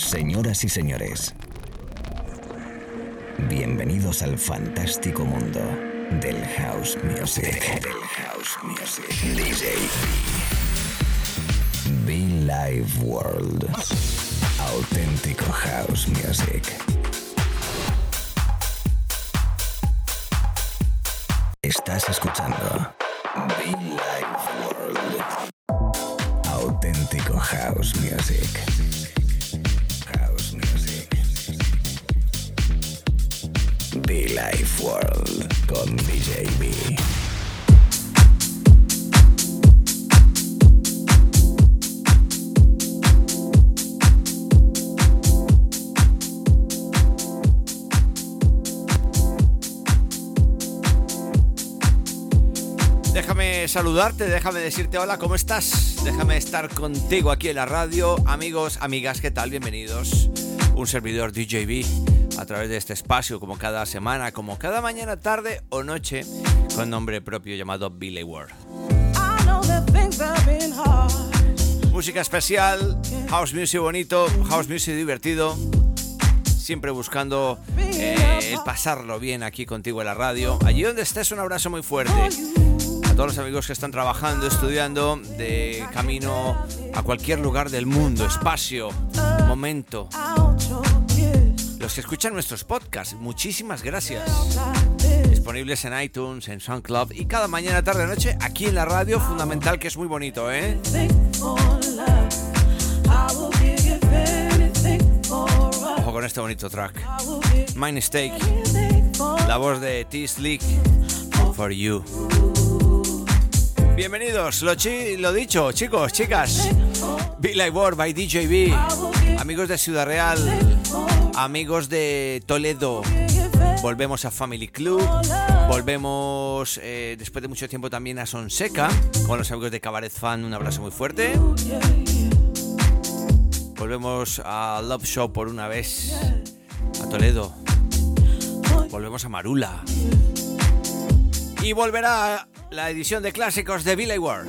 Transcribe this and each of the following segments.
Señoras y señores, bienvenidos al fantástico mundo del house music. Del house music. DJ Be Live World. Auténtico house music. Estás escuchando Be Live World. Auténtico house music. Life World con DJ. Déjame saludarte, déjame decirte hola, ¿cómo estás? Déjame estar contigo aquí en la radio. Amigos, amigas, ¿qué tal? Bienvenidos. Un servidor DJB a través de este espacio, como cada semana, como cada mañana, tarde o noche, con nombre propio llamado Billy Ward. Música especial, house music bonito, house music divertido. Siempre buscando eh, el pasarlo bien aquí contigo en la radio. Allí donde estés, un abrazo muy fuerte. A todos los amigos que están trabajando, estudiando, de camino a cualquier lugar del mundo, espacio, momento. Los que escuchan nuestros podcasts, muchísimas gracias. Disponibles en iTunes, en SoundCloud y cada mañana, tarde, noche aquí en la radio, fundamental que es muy bonito, ¿eh? Ojo con este bonito track. My Mistake, la voz de T-Slick, For You. Bienvenidos, lo, dicho, chicos, chicas. Be Like World by DJB. Amigos de Ciudad Real, amigos de Toledo. Volvemos a Family Club. Volvemos eh, después de mucho tiempo también a Sonseca con los amigos de Cabaret Fan. Un abrazo muy fuerte. Volvemos a Love Show por una vez a Toledo. Volvemos a Marula. Y volverá la edición de clásicos de Billy Ward.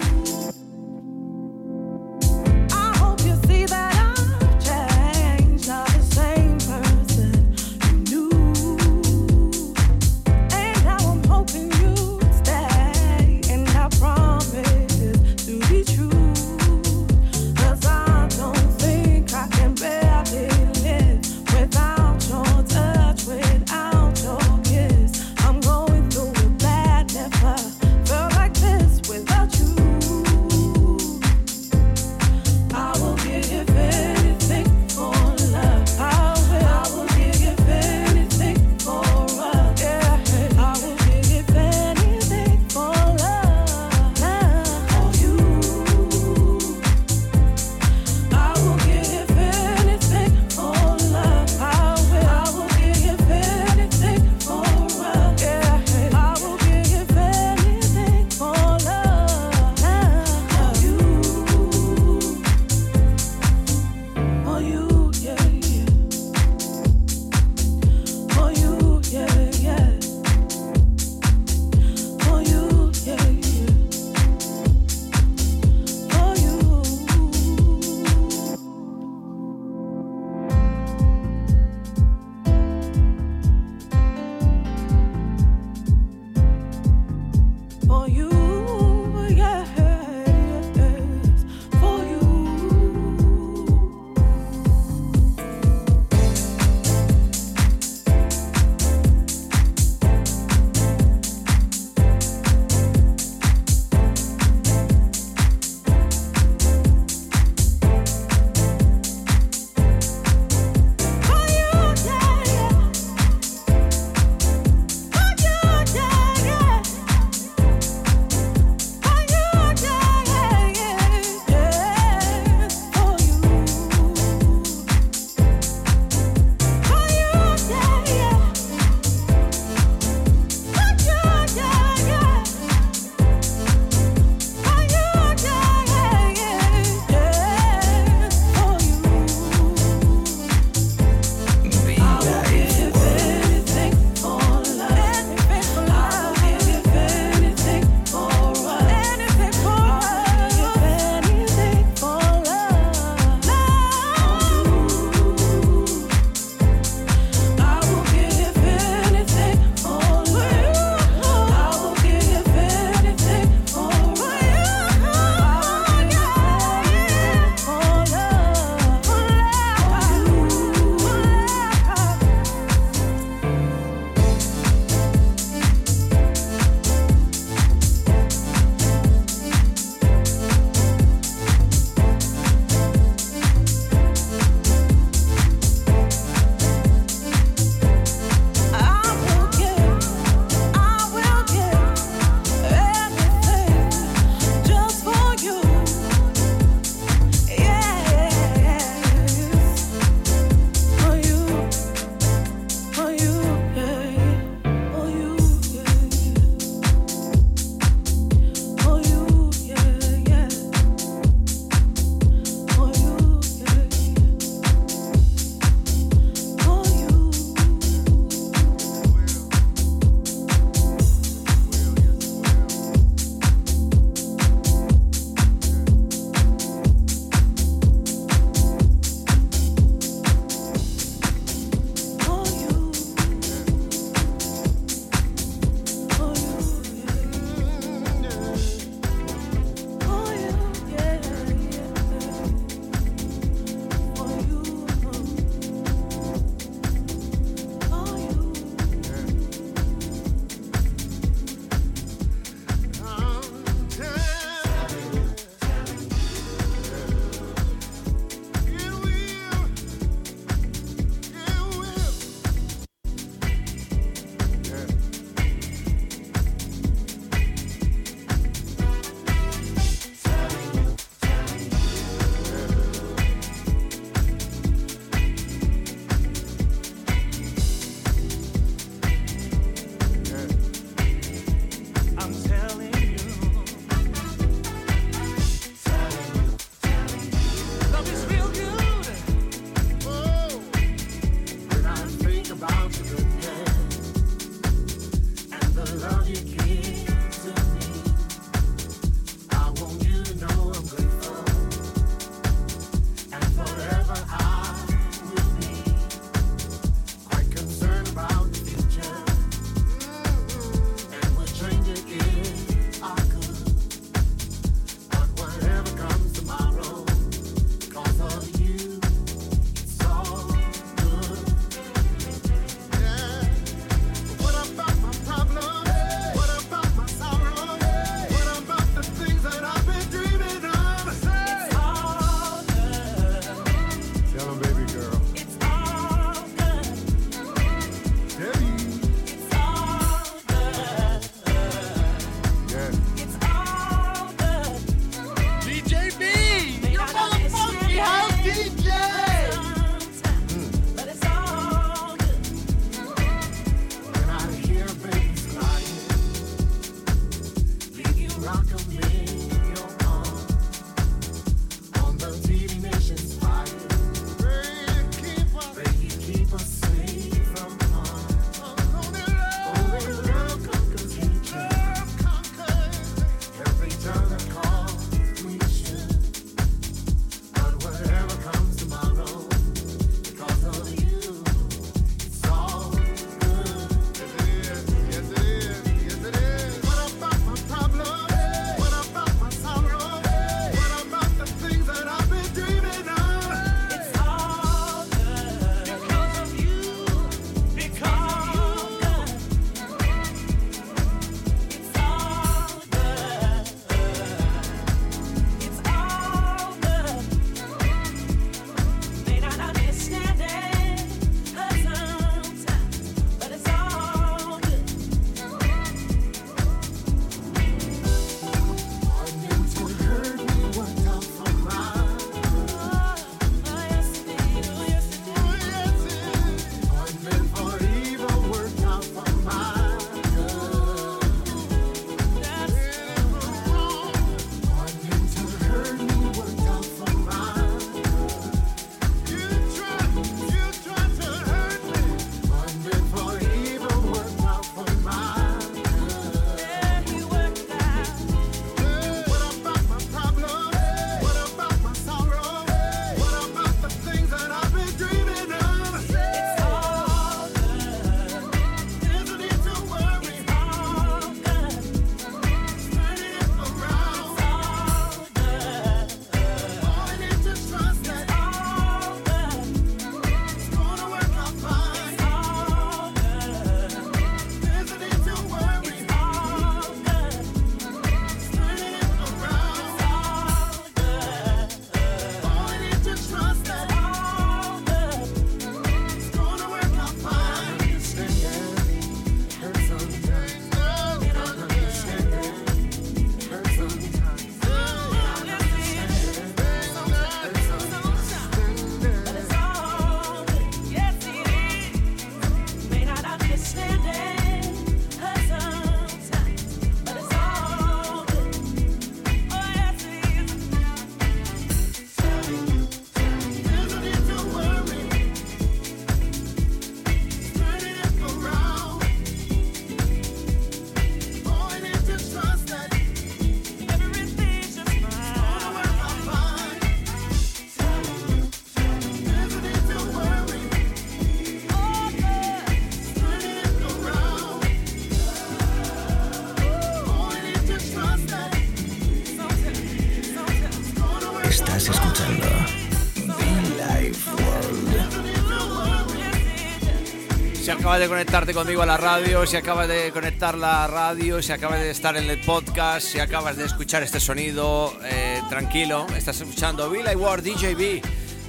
De conectarte conmigo a la radio, si acabas de conectar la radio, si acabas de estar en el podcast, si acabas de escuchar este sonido, eh, tranquilo, estás escuchando Billy Ward DJB.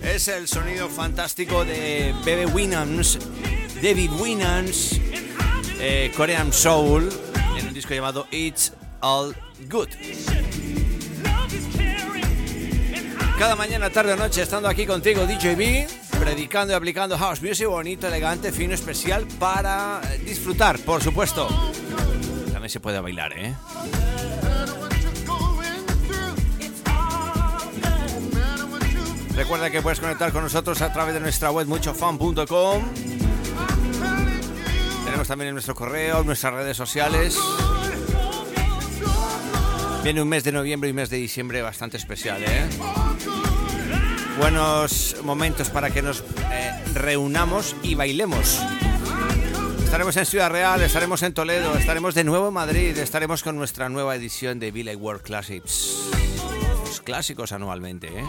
Es el sonido fantástico de Bebe Winans, David Winans, eh, Korean Soul, en un disco llamado It's All Good. Cada mañana, tarde o noche, estando aquí contigo, DJB, predicando y aplicando house music bonito, elegante, fino, especial para eh, disfrutar, por supuesto. También se puede bailar, ¿eh? Recuerda que puedes conectar con nosotros a través de nuestra web muchofan.com. Tenemos también en nuestro correo, nuestras redes sociales. Viene un mes de noviembre y mes de diciembre bastante especial, ¿eh? Buenos momentos para que nos eh, reunamos y bailemos. Estaremos en Ciudad Real, estaremos en Toledo, estaremos de nuevo en Madrid, estaremos con nuestra nueva edición de Billy World Classics. Los clásicos anualmente, ¿eh?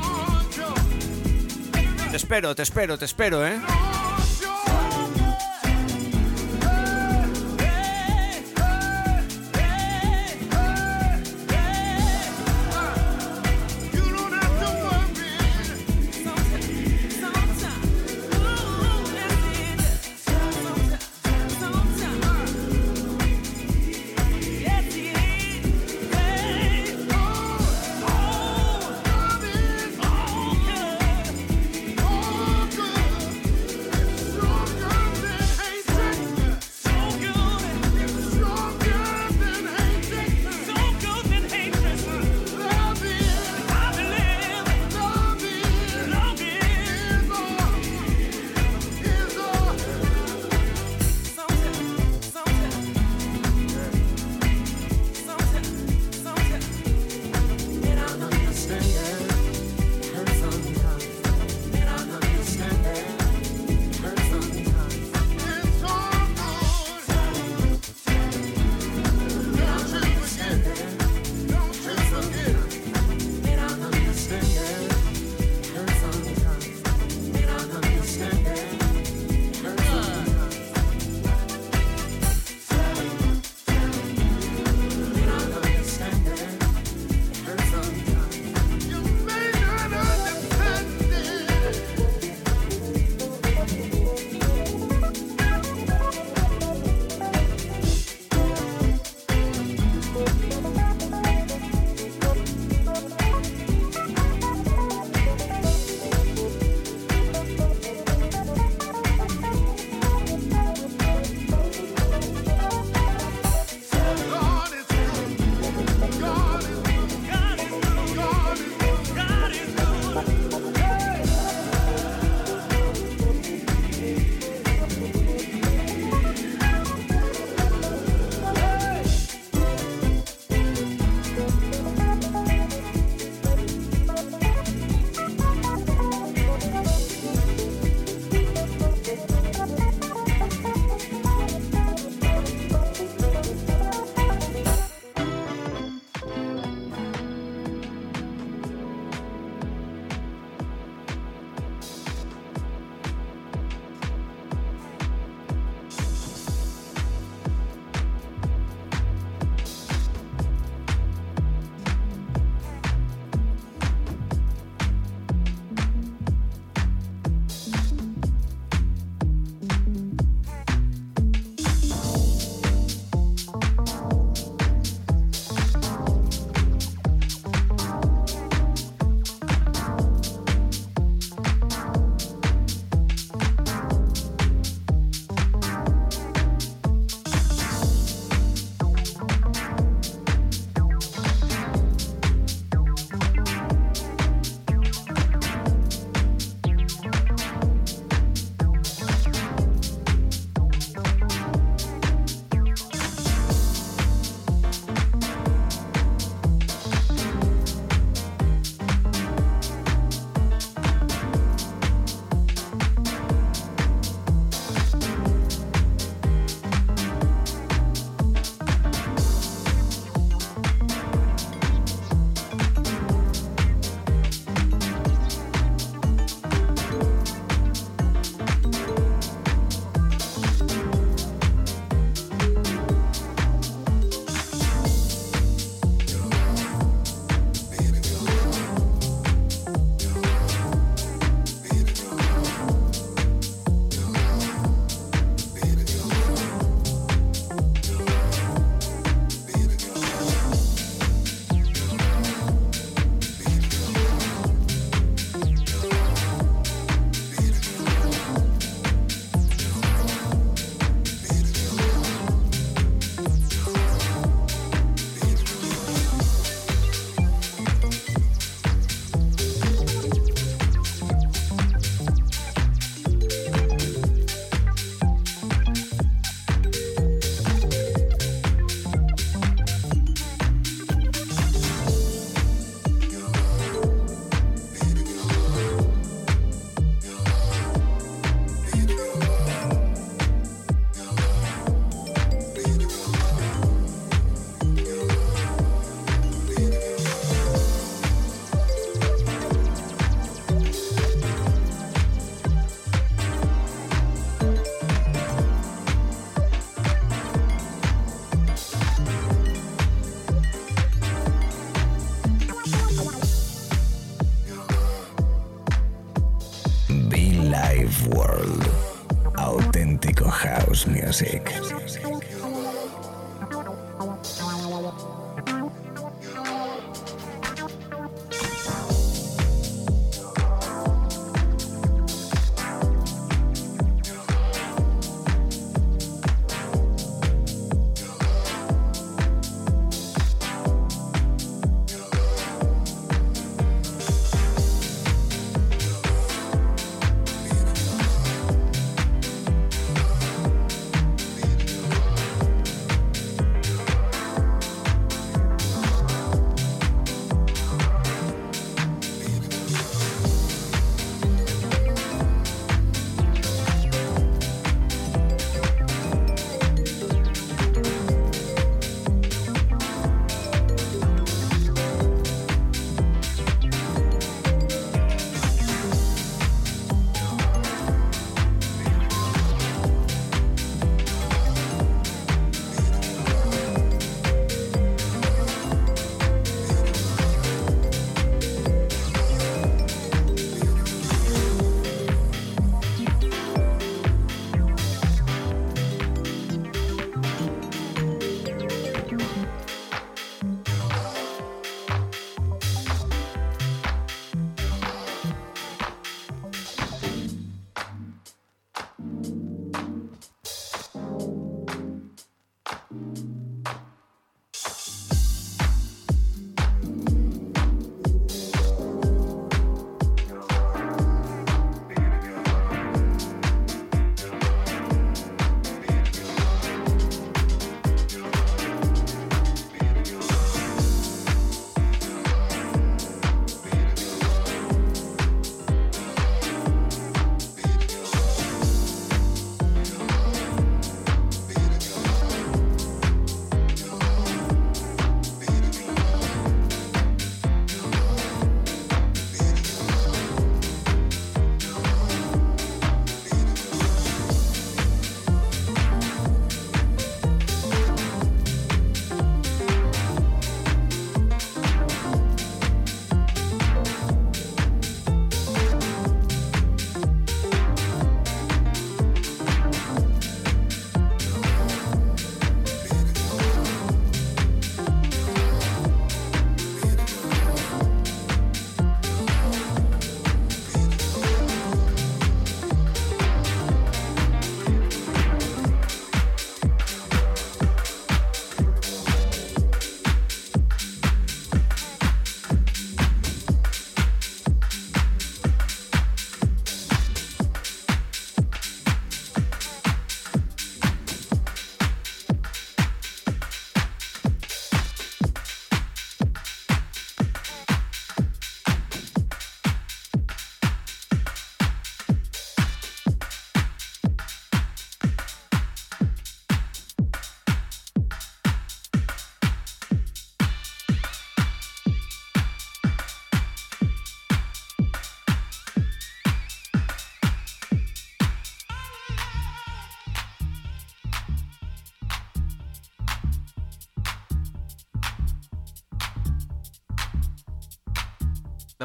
Te espero, te espero, te espero, ¿eh?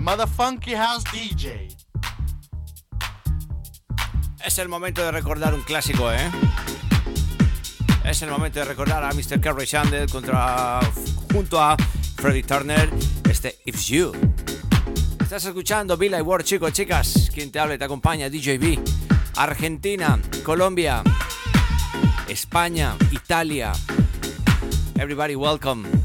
Motherfunky House DJ. Es el momento de recordar un clásico, ¿eh? Es el momento de recordar a Mr. Kerry Shandel contra, junto a Freddie Turner, este It's You. Estás escuchando Bill I Ward, chicos, chicas. Quien te habla y te acompaña, DJB. Argentina, Colombia, España, Italia. Everybody welcome.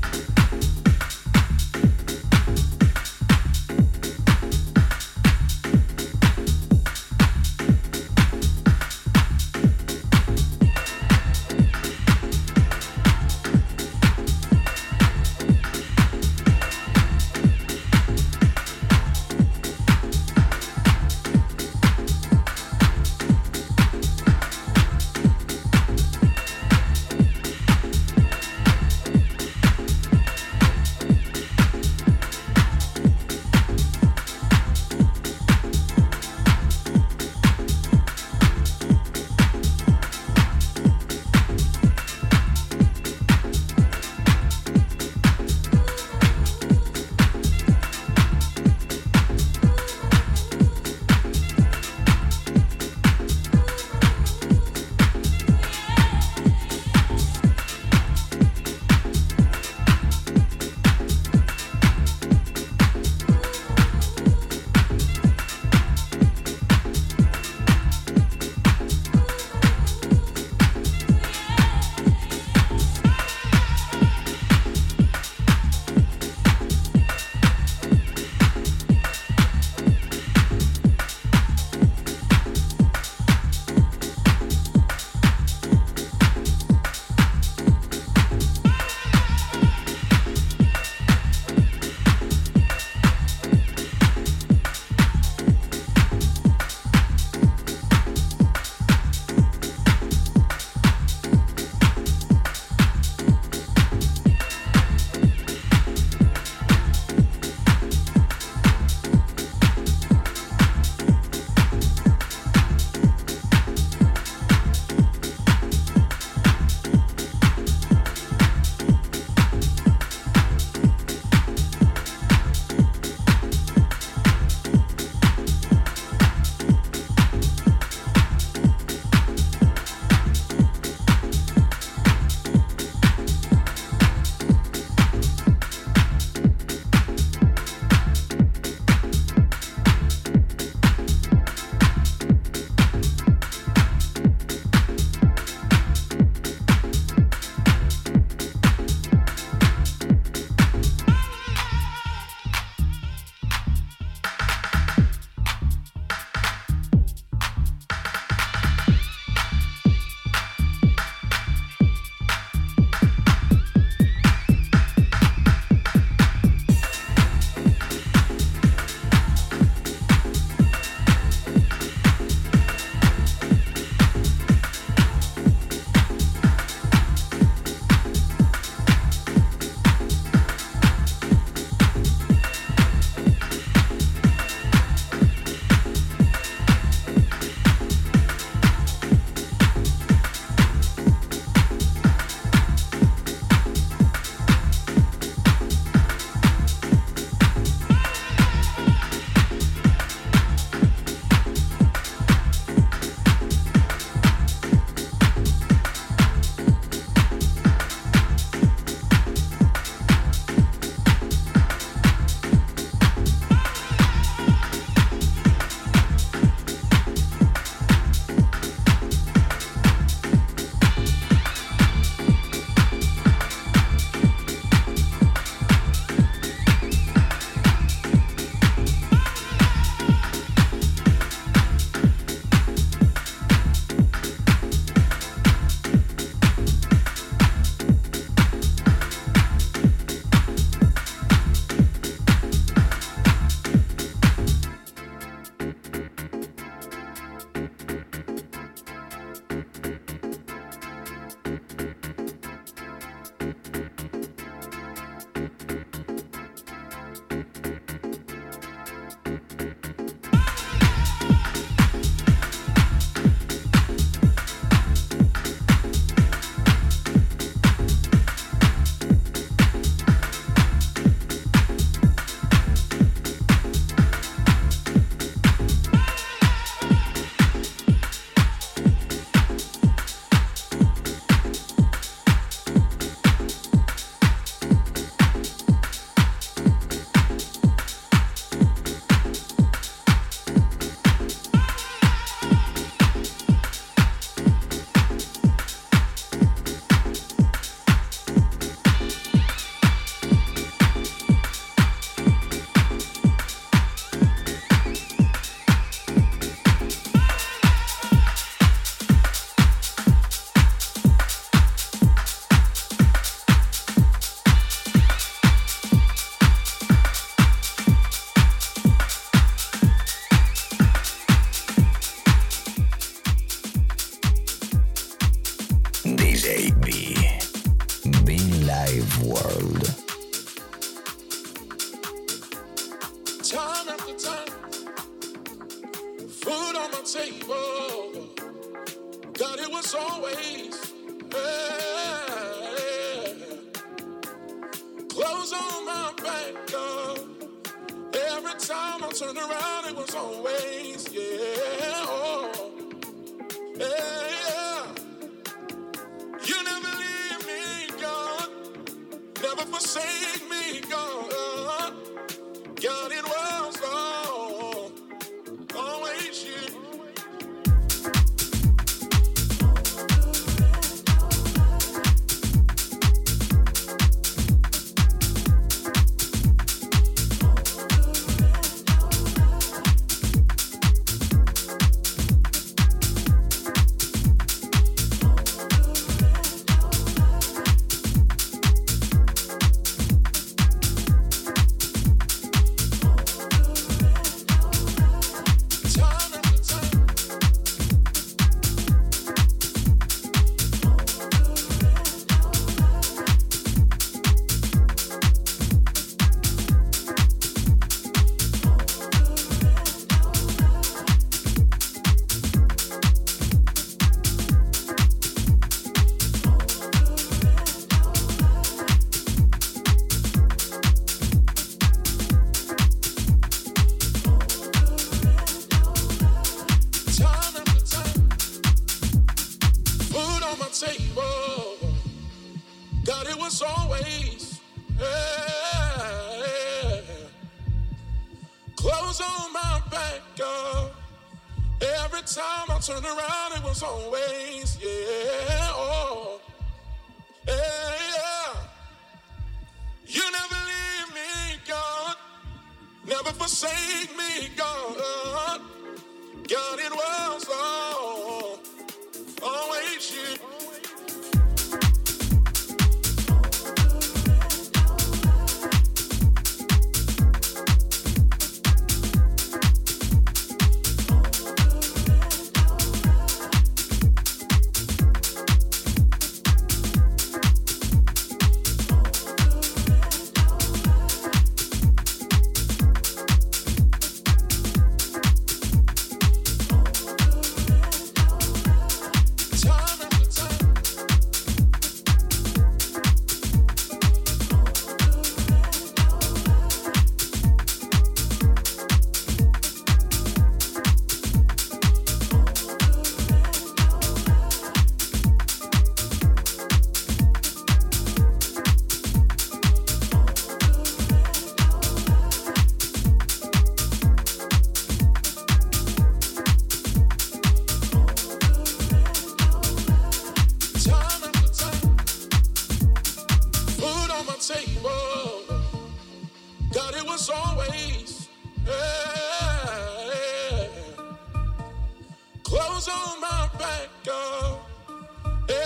was on my back. Uh,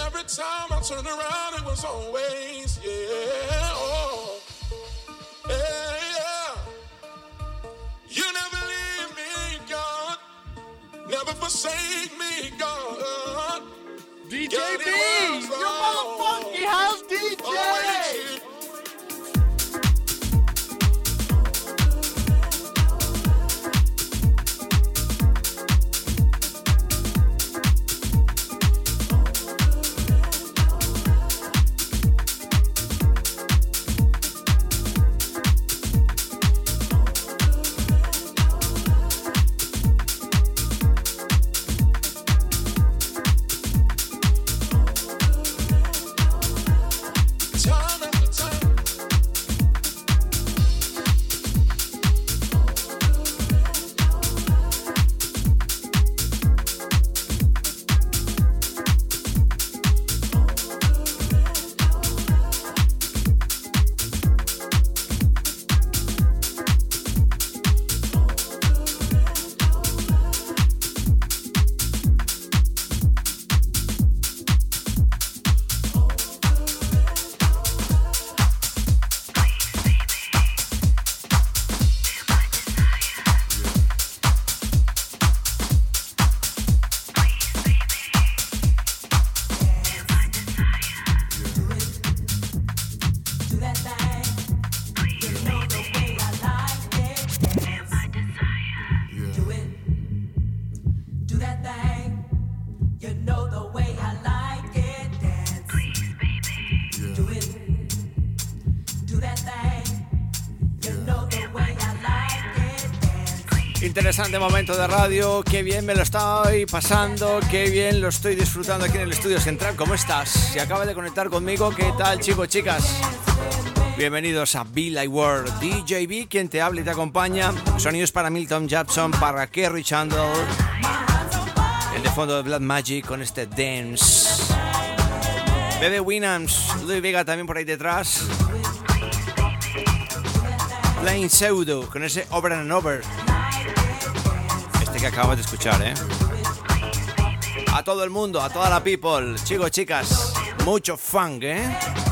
every time I turned around, it was always, yeah, oh, yeah, yeah. You never leave me, God. Never forsake me, God. DJ B, your motherfucking house DJ. Interesante momento de radio, qué bien me lo estoy pasando, qué bien lo estoy disfrutando aquí en el estudio central. ¿Cómo estás? Si acabas de conectar conmigo, ¿qué tal chicos, chicas? Bienvenidos a Be Like World, DJB, quien te habla y te acompaña. Sonidos para Milton Jackson, para Kerry Chandler. El de fondo de Blood Magic con este dance. Bebe Winams, Luis Vega también por ahí detrás. Plain Pseudo con ese Over and Over. Que acabamos de escuchar, ¿eh? A todo el mundo, a toda la people, chicos, chicas, mucho funk, ¿eh?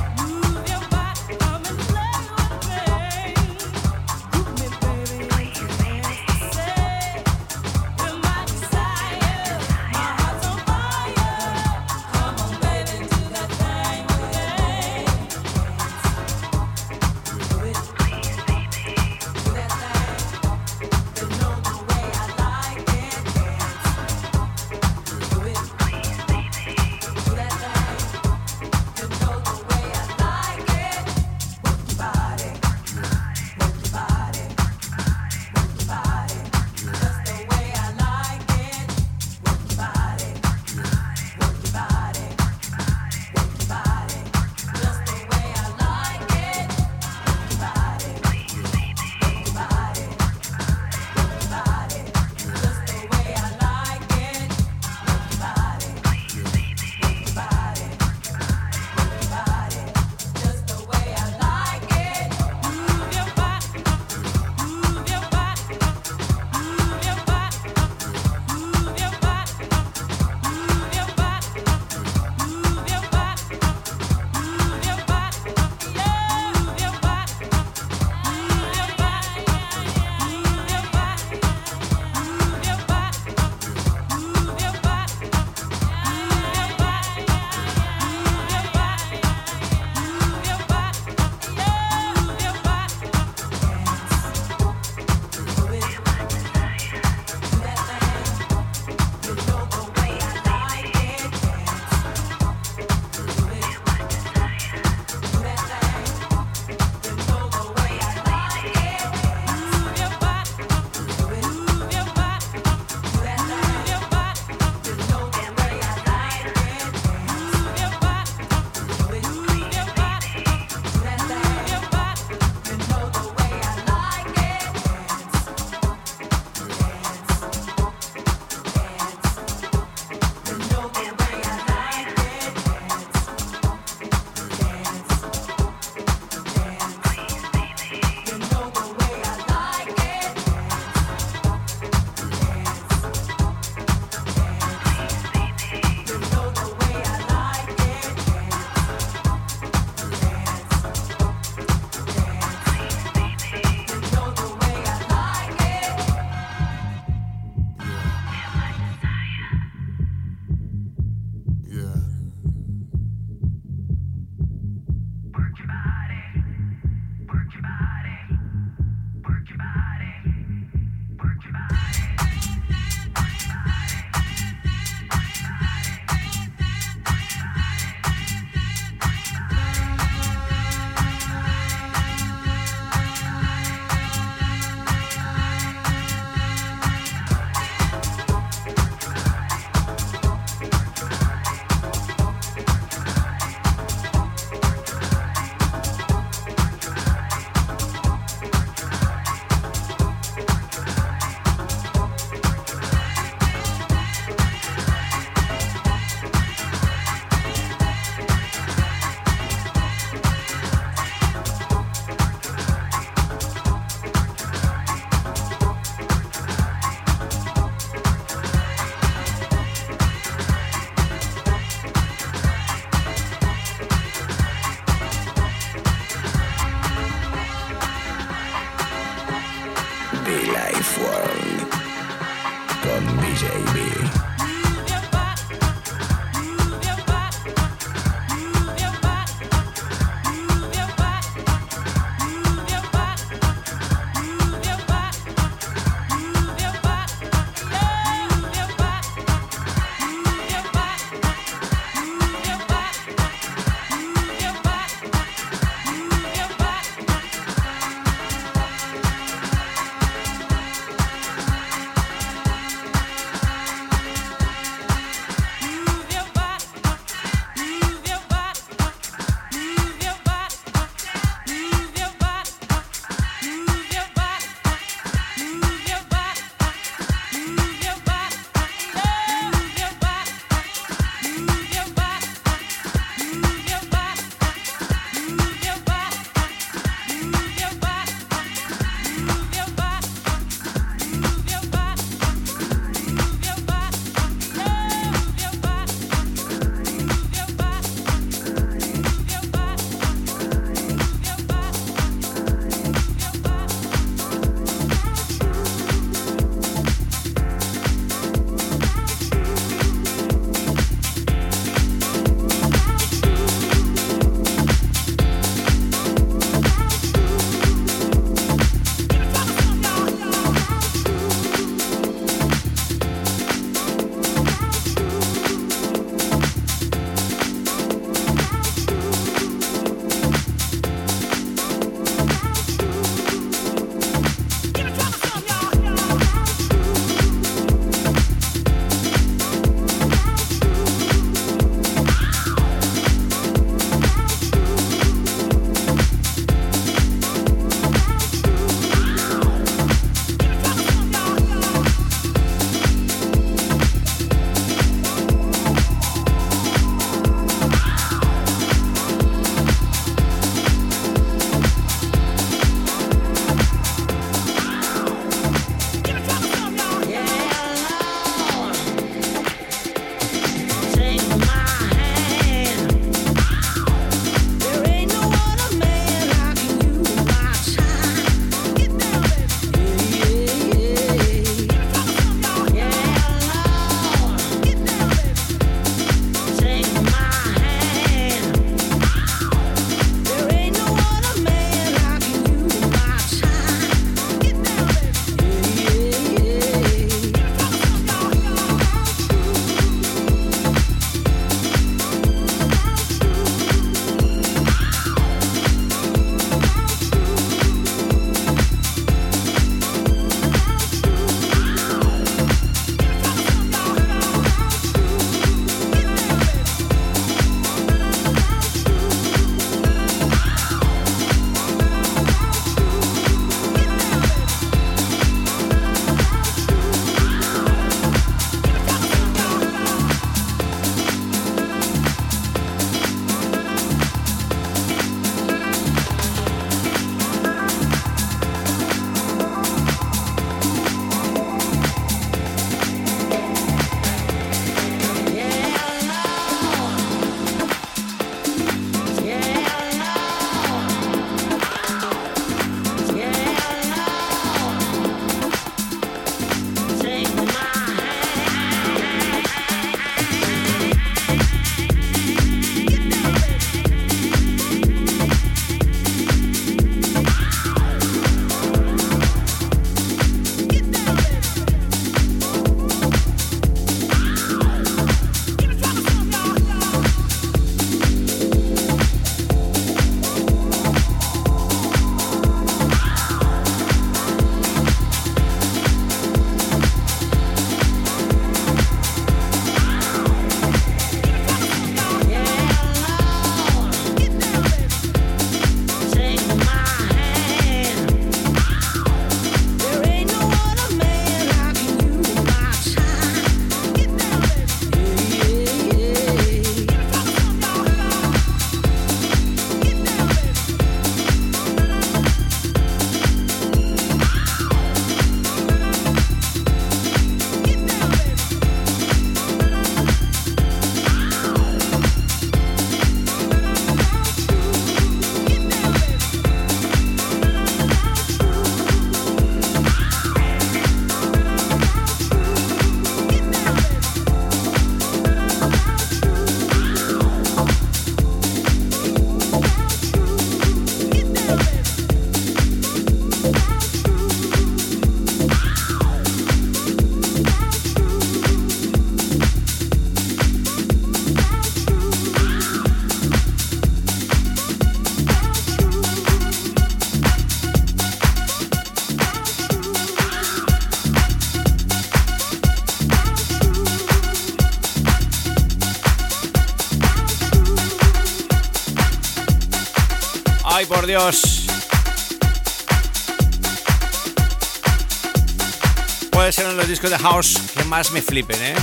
De house que más me flipen, ¿eh?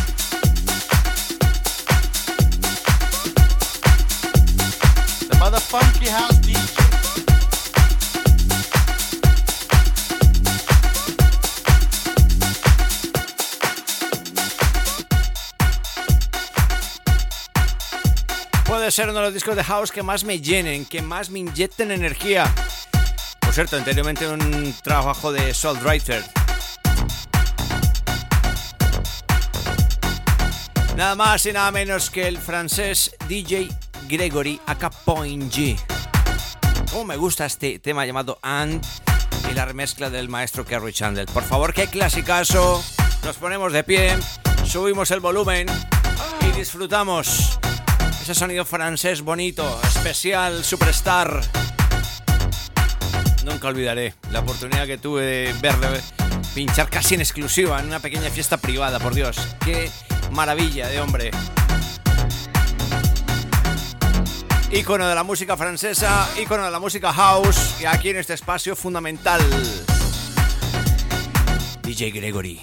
The House DJ. Puede ser uno de los discos de house que más me llenen, que más me inyecten energía. Por cierto, anteriormente un trabajo de Salt Writer. Nada más y nada menos que el francés DJ Gregory aka Point G. Cómo me gusta este tema llamado And y la remezcla del maestro Kerry Chandler. Por favor, qué clasicazo. Nos ponemos de pie, subimos el volumen y disfrutamos ese sonido francés bonito, especial, superstar. Nunca olvidaré la oportunidad que tuve de verle pinchar casi en exclusiva en una pequeña fiesta privada, por Dios. Qué maravilla de hombre. Ícono de la música francesa, ícono de la música house, y aquí en este espacio fundamental. DJ Gregory.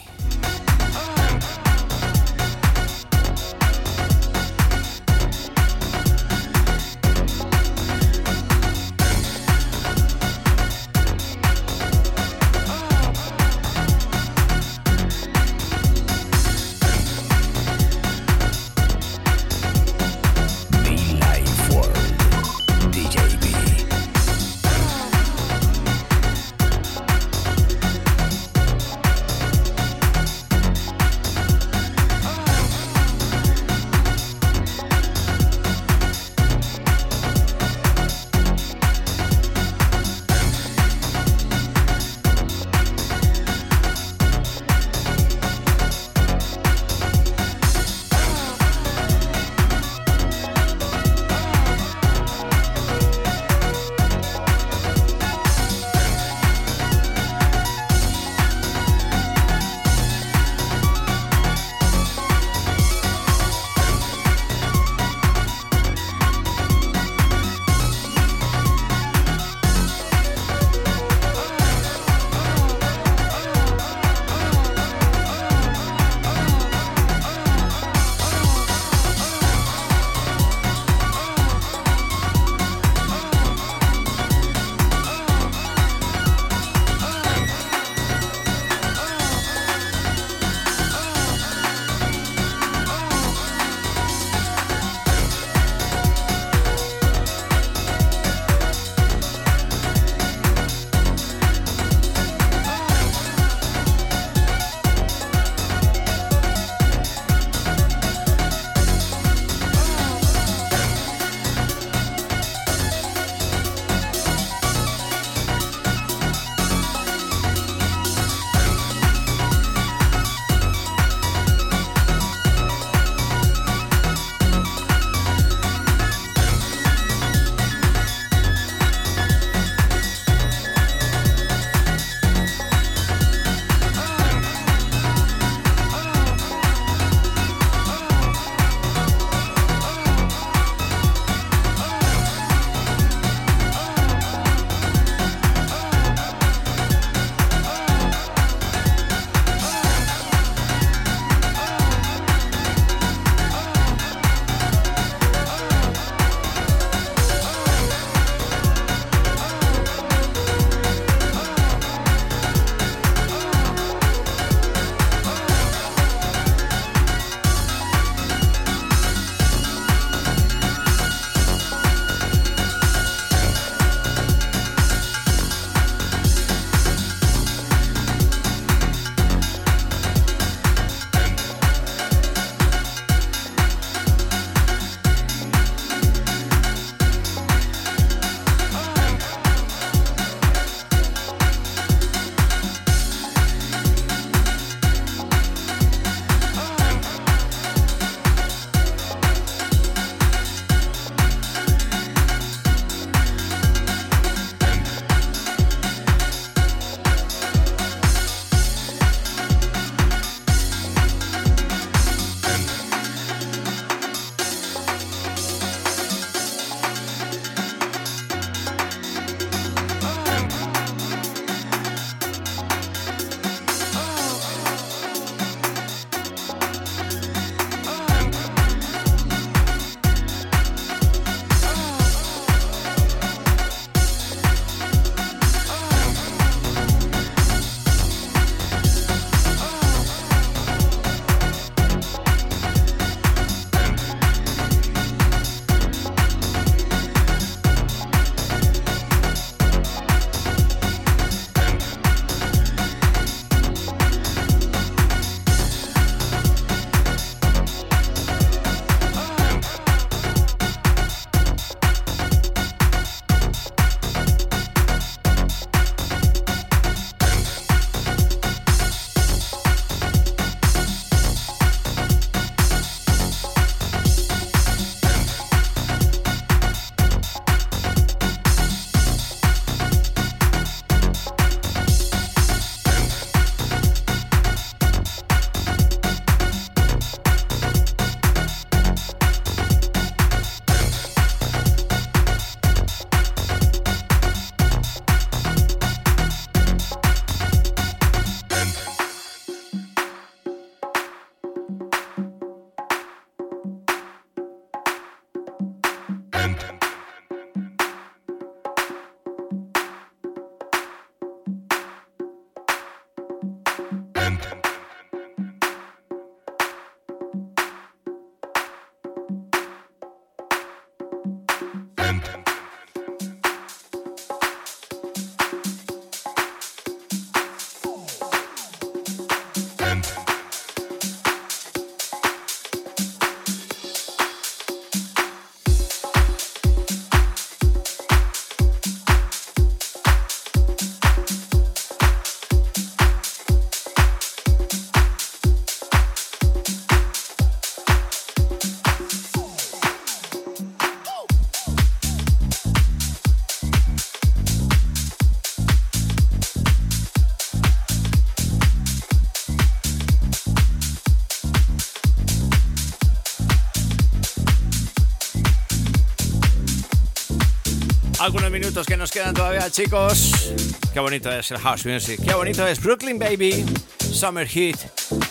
Algunos minutos que nos quedan todavía, chicos. Qué bonito es el house music. Qué bonito es Brooklyn Baby, Summer Heat.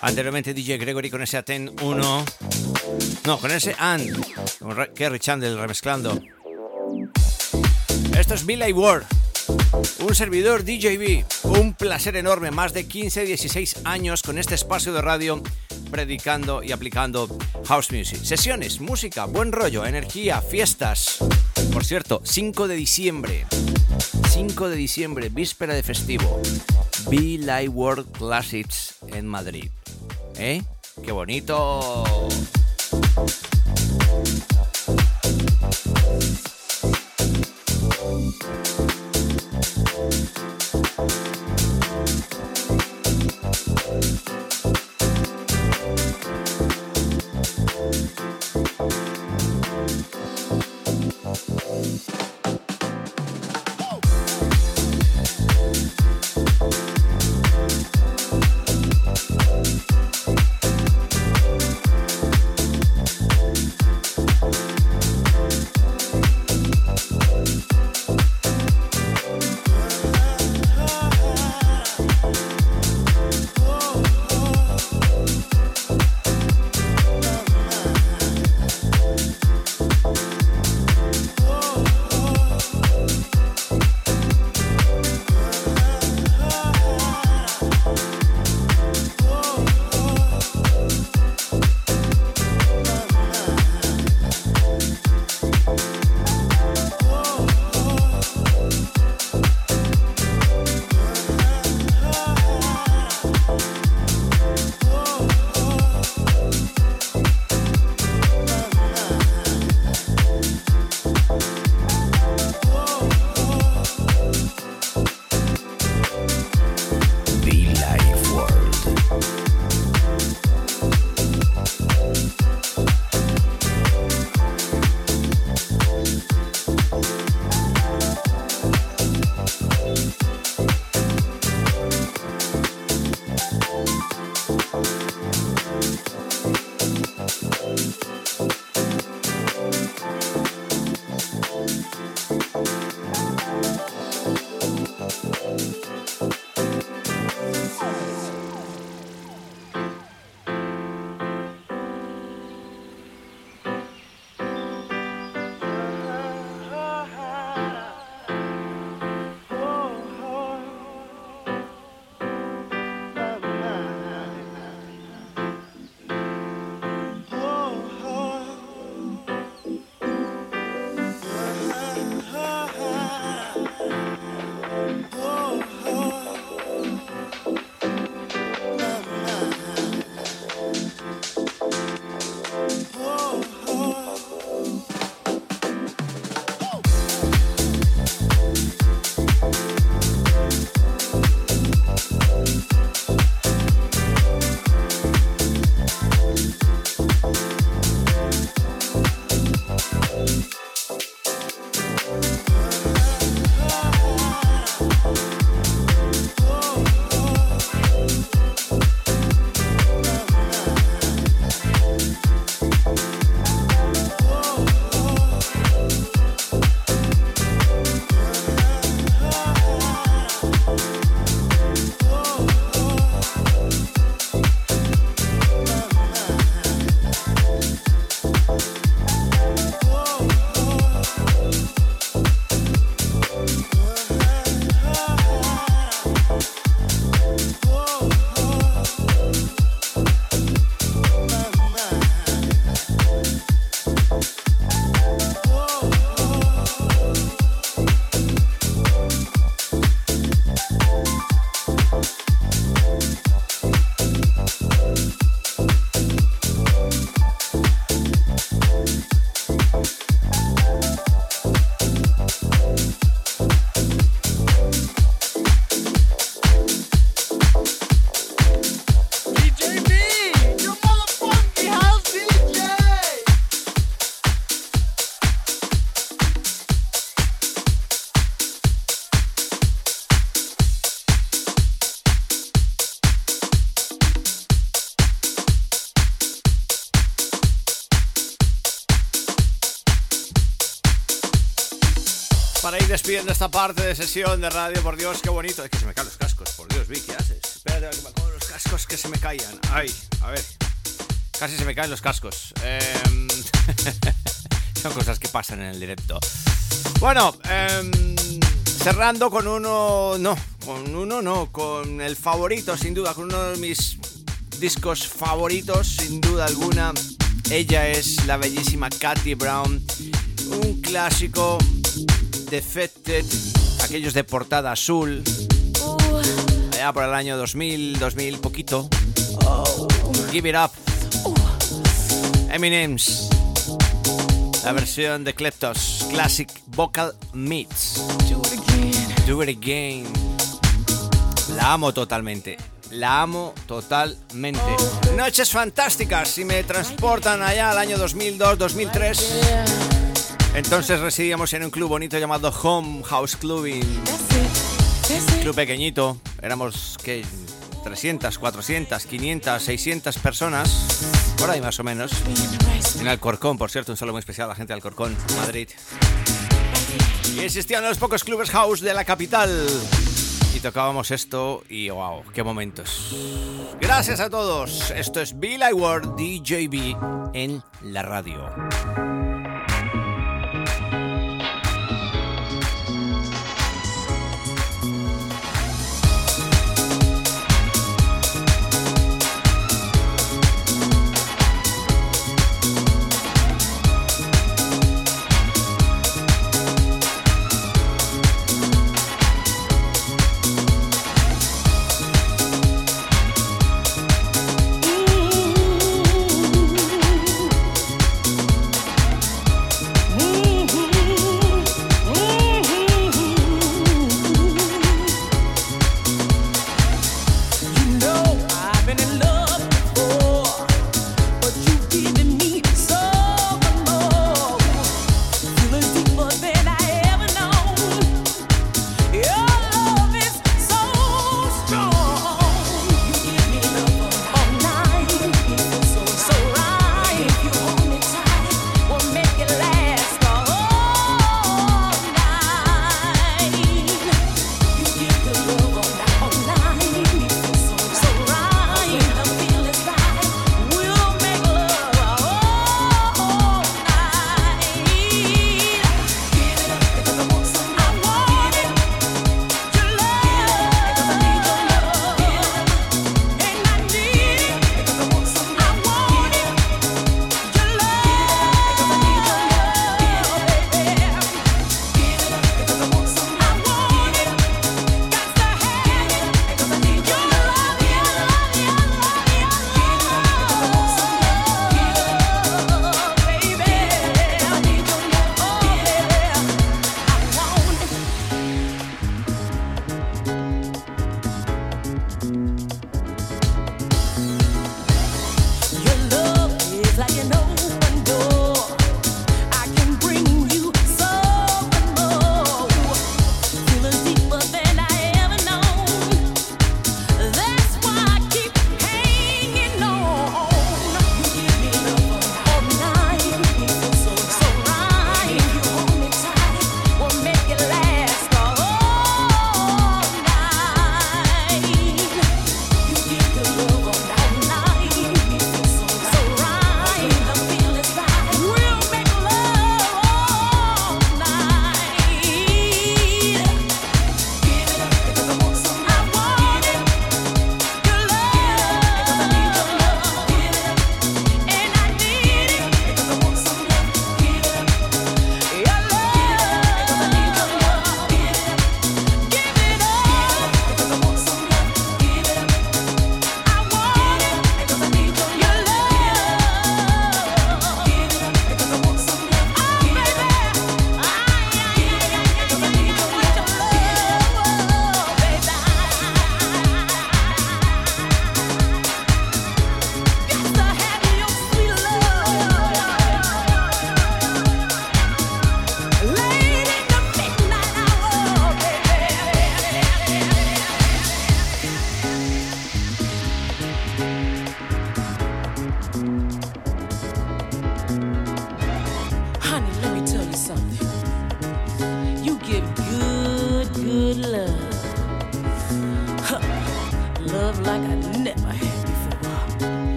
Anteriormente DJ Gregory con ese Aten 1. No, con ese And. Con Kerry Chandler remezclando. Esto es Billy Ward. Un servidor DJB. Un placer enorme. Más de 15, 16 años con este espacio de radio predicando y aplicando house music. Sesiones, música, buen rollo, energía, fiestas. Por cierto, 5 de diciembre. 5 de diciembre, víspera de festivo. Be Live World Classics en Madrid. ¿Eh? ¡Qué bonito! Esta parte de sesión de radio, por Dios, qué bonito. Es que se me caen los cascos, por Dios, Vi, ¿qué haces? Espérate, que me pongo los cascos que se me caían. Ay, a ver. Casi se me caen los cascos. Em, son cosas que pasan en el directo. Bueno, em, cerrando con uno, no, con uno no, con el favorito, sin duda, con uno de mis discos favoritos, sin duda alguna. Ella es la bellísima Katy Brown, un clásico Defected, aquellos de portada azul, allá por el año 2000, 2000 poquito. Give It Up, Eminem's, la versión de Kleptos, Classic Vocal Mix. Do It Again. La amo totalmente. La amo totalmente. Noches fantásticas y me transportan allá al año 2002-2003. Entonces residíamos en un club bonito llamado Home House Clubbing. Club pequeñito. Éramos, ¿qué? 300, 400, 500, 600 personas. Por ahí más o menos. En Alcorcón, por cierto, un saludo muy especial a la gente de Alcorcón, Madrid. Y existían los pocos clubes house de la capital. Y tocábamos esto y wow, qué momentos. Gracias a todos. Esto es Bill Ward DJB en la radio.